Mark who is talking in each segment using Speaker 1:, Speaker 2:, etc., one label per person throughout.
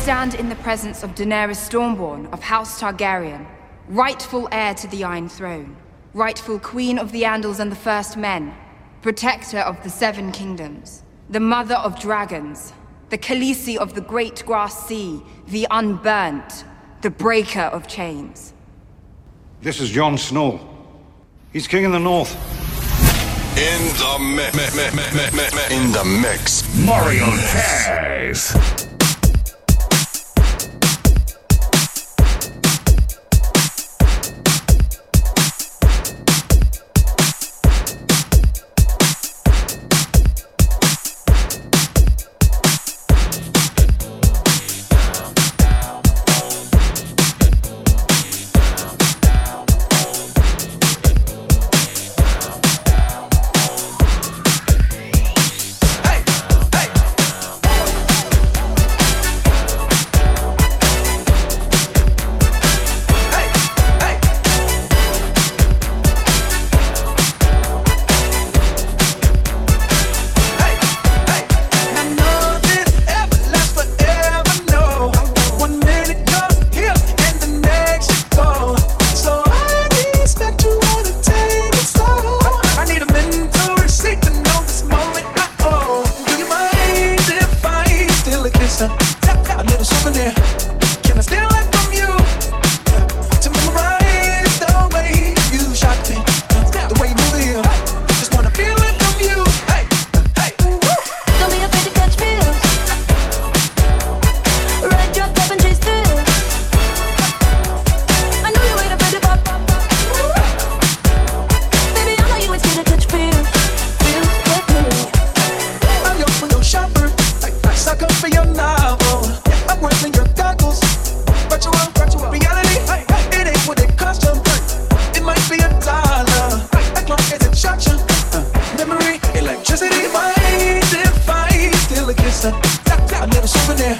Speaker 1: stand in the presence of Daenerys Stormborn of House Targaryen, rightful heir to the Iron Throne, rightful Queen of the Andals and the First Men, protector of the Seven Kingdoms, the Mother of Dragons, the Khaleesi of the Great Grass Sea, the Unburnt, the Breaker of Chains.
Speaker 2: This is Jon Snow. He's king in the north.
Speaker 3: In the mix. In the mix.
Speaker 4: Mario
Speaker 5: gangster. I live
Speaker 6: a souvenir.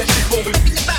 Speaker 6: Kaz. Vacation.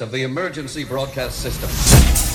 Speaker 6: Of the emergency broadcast system.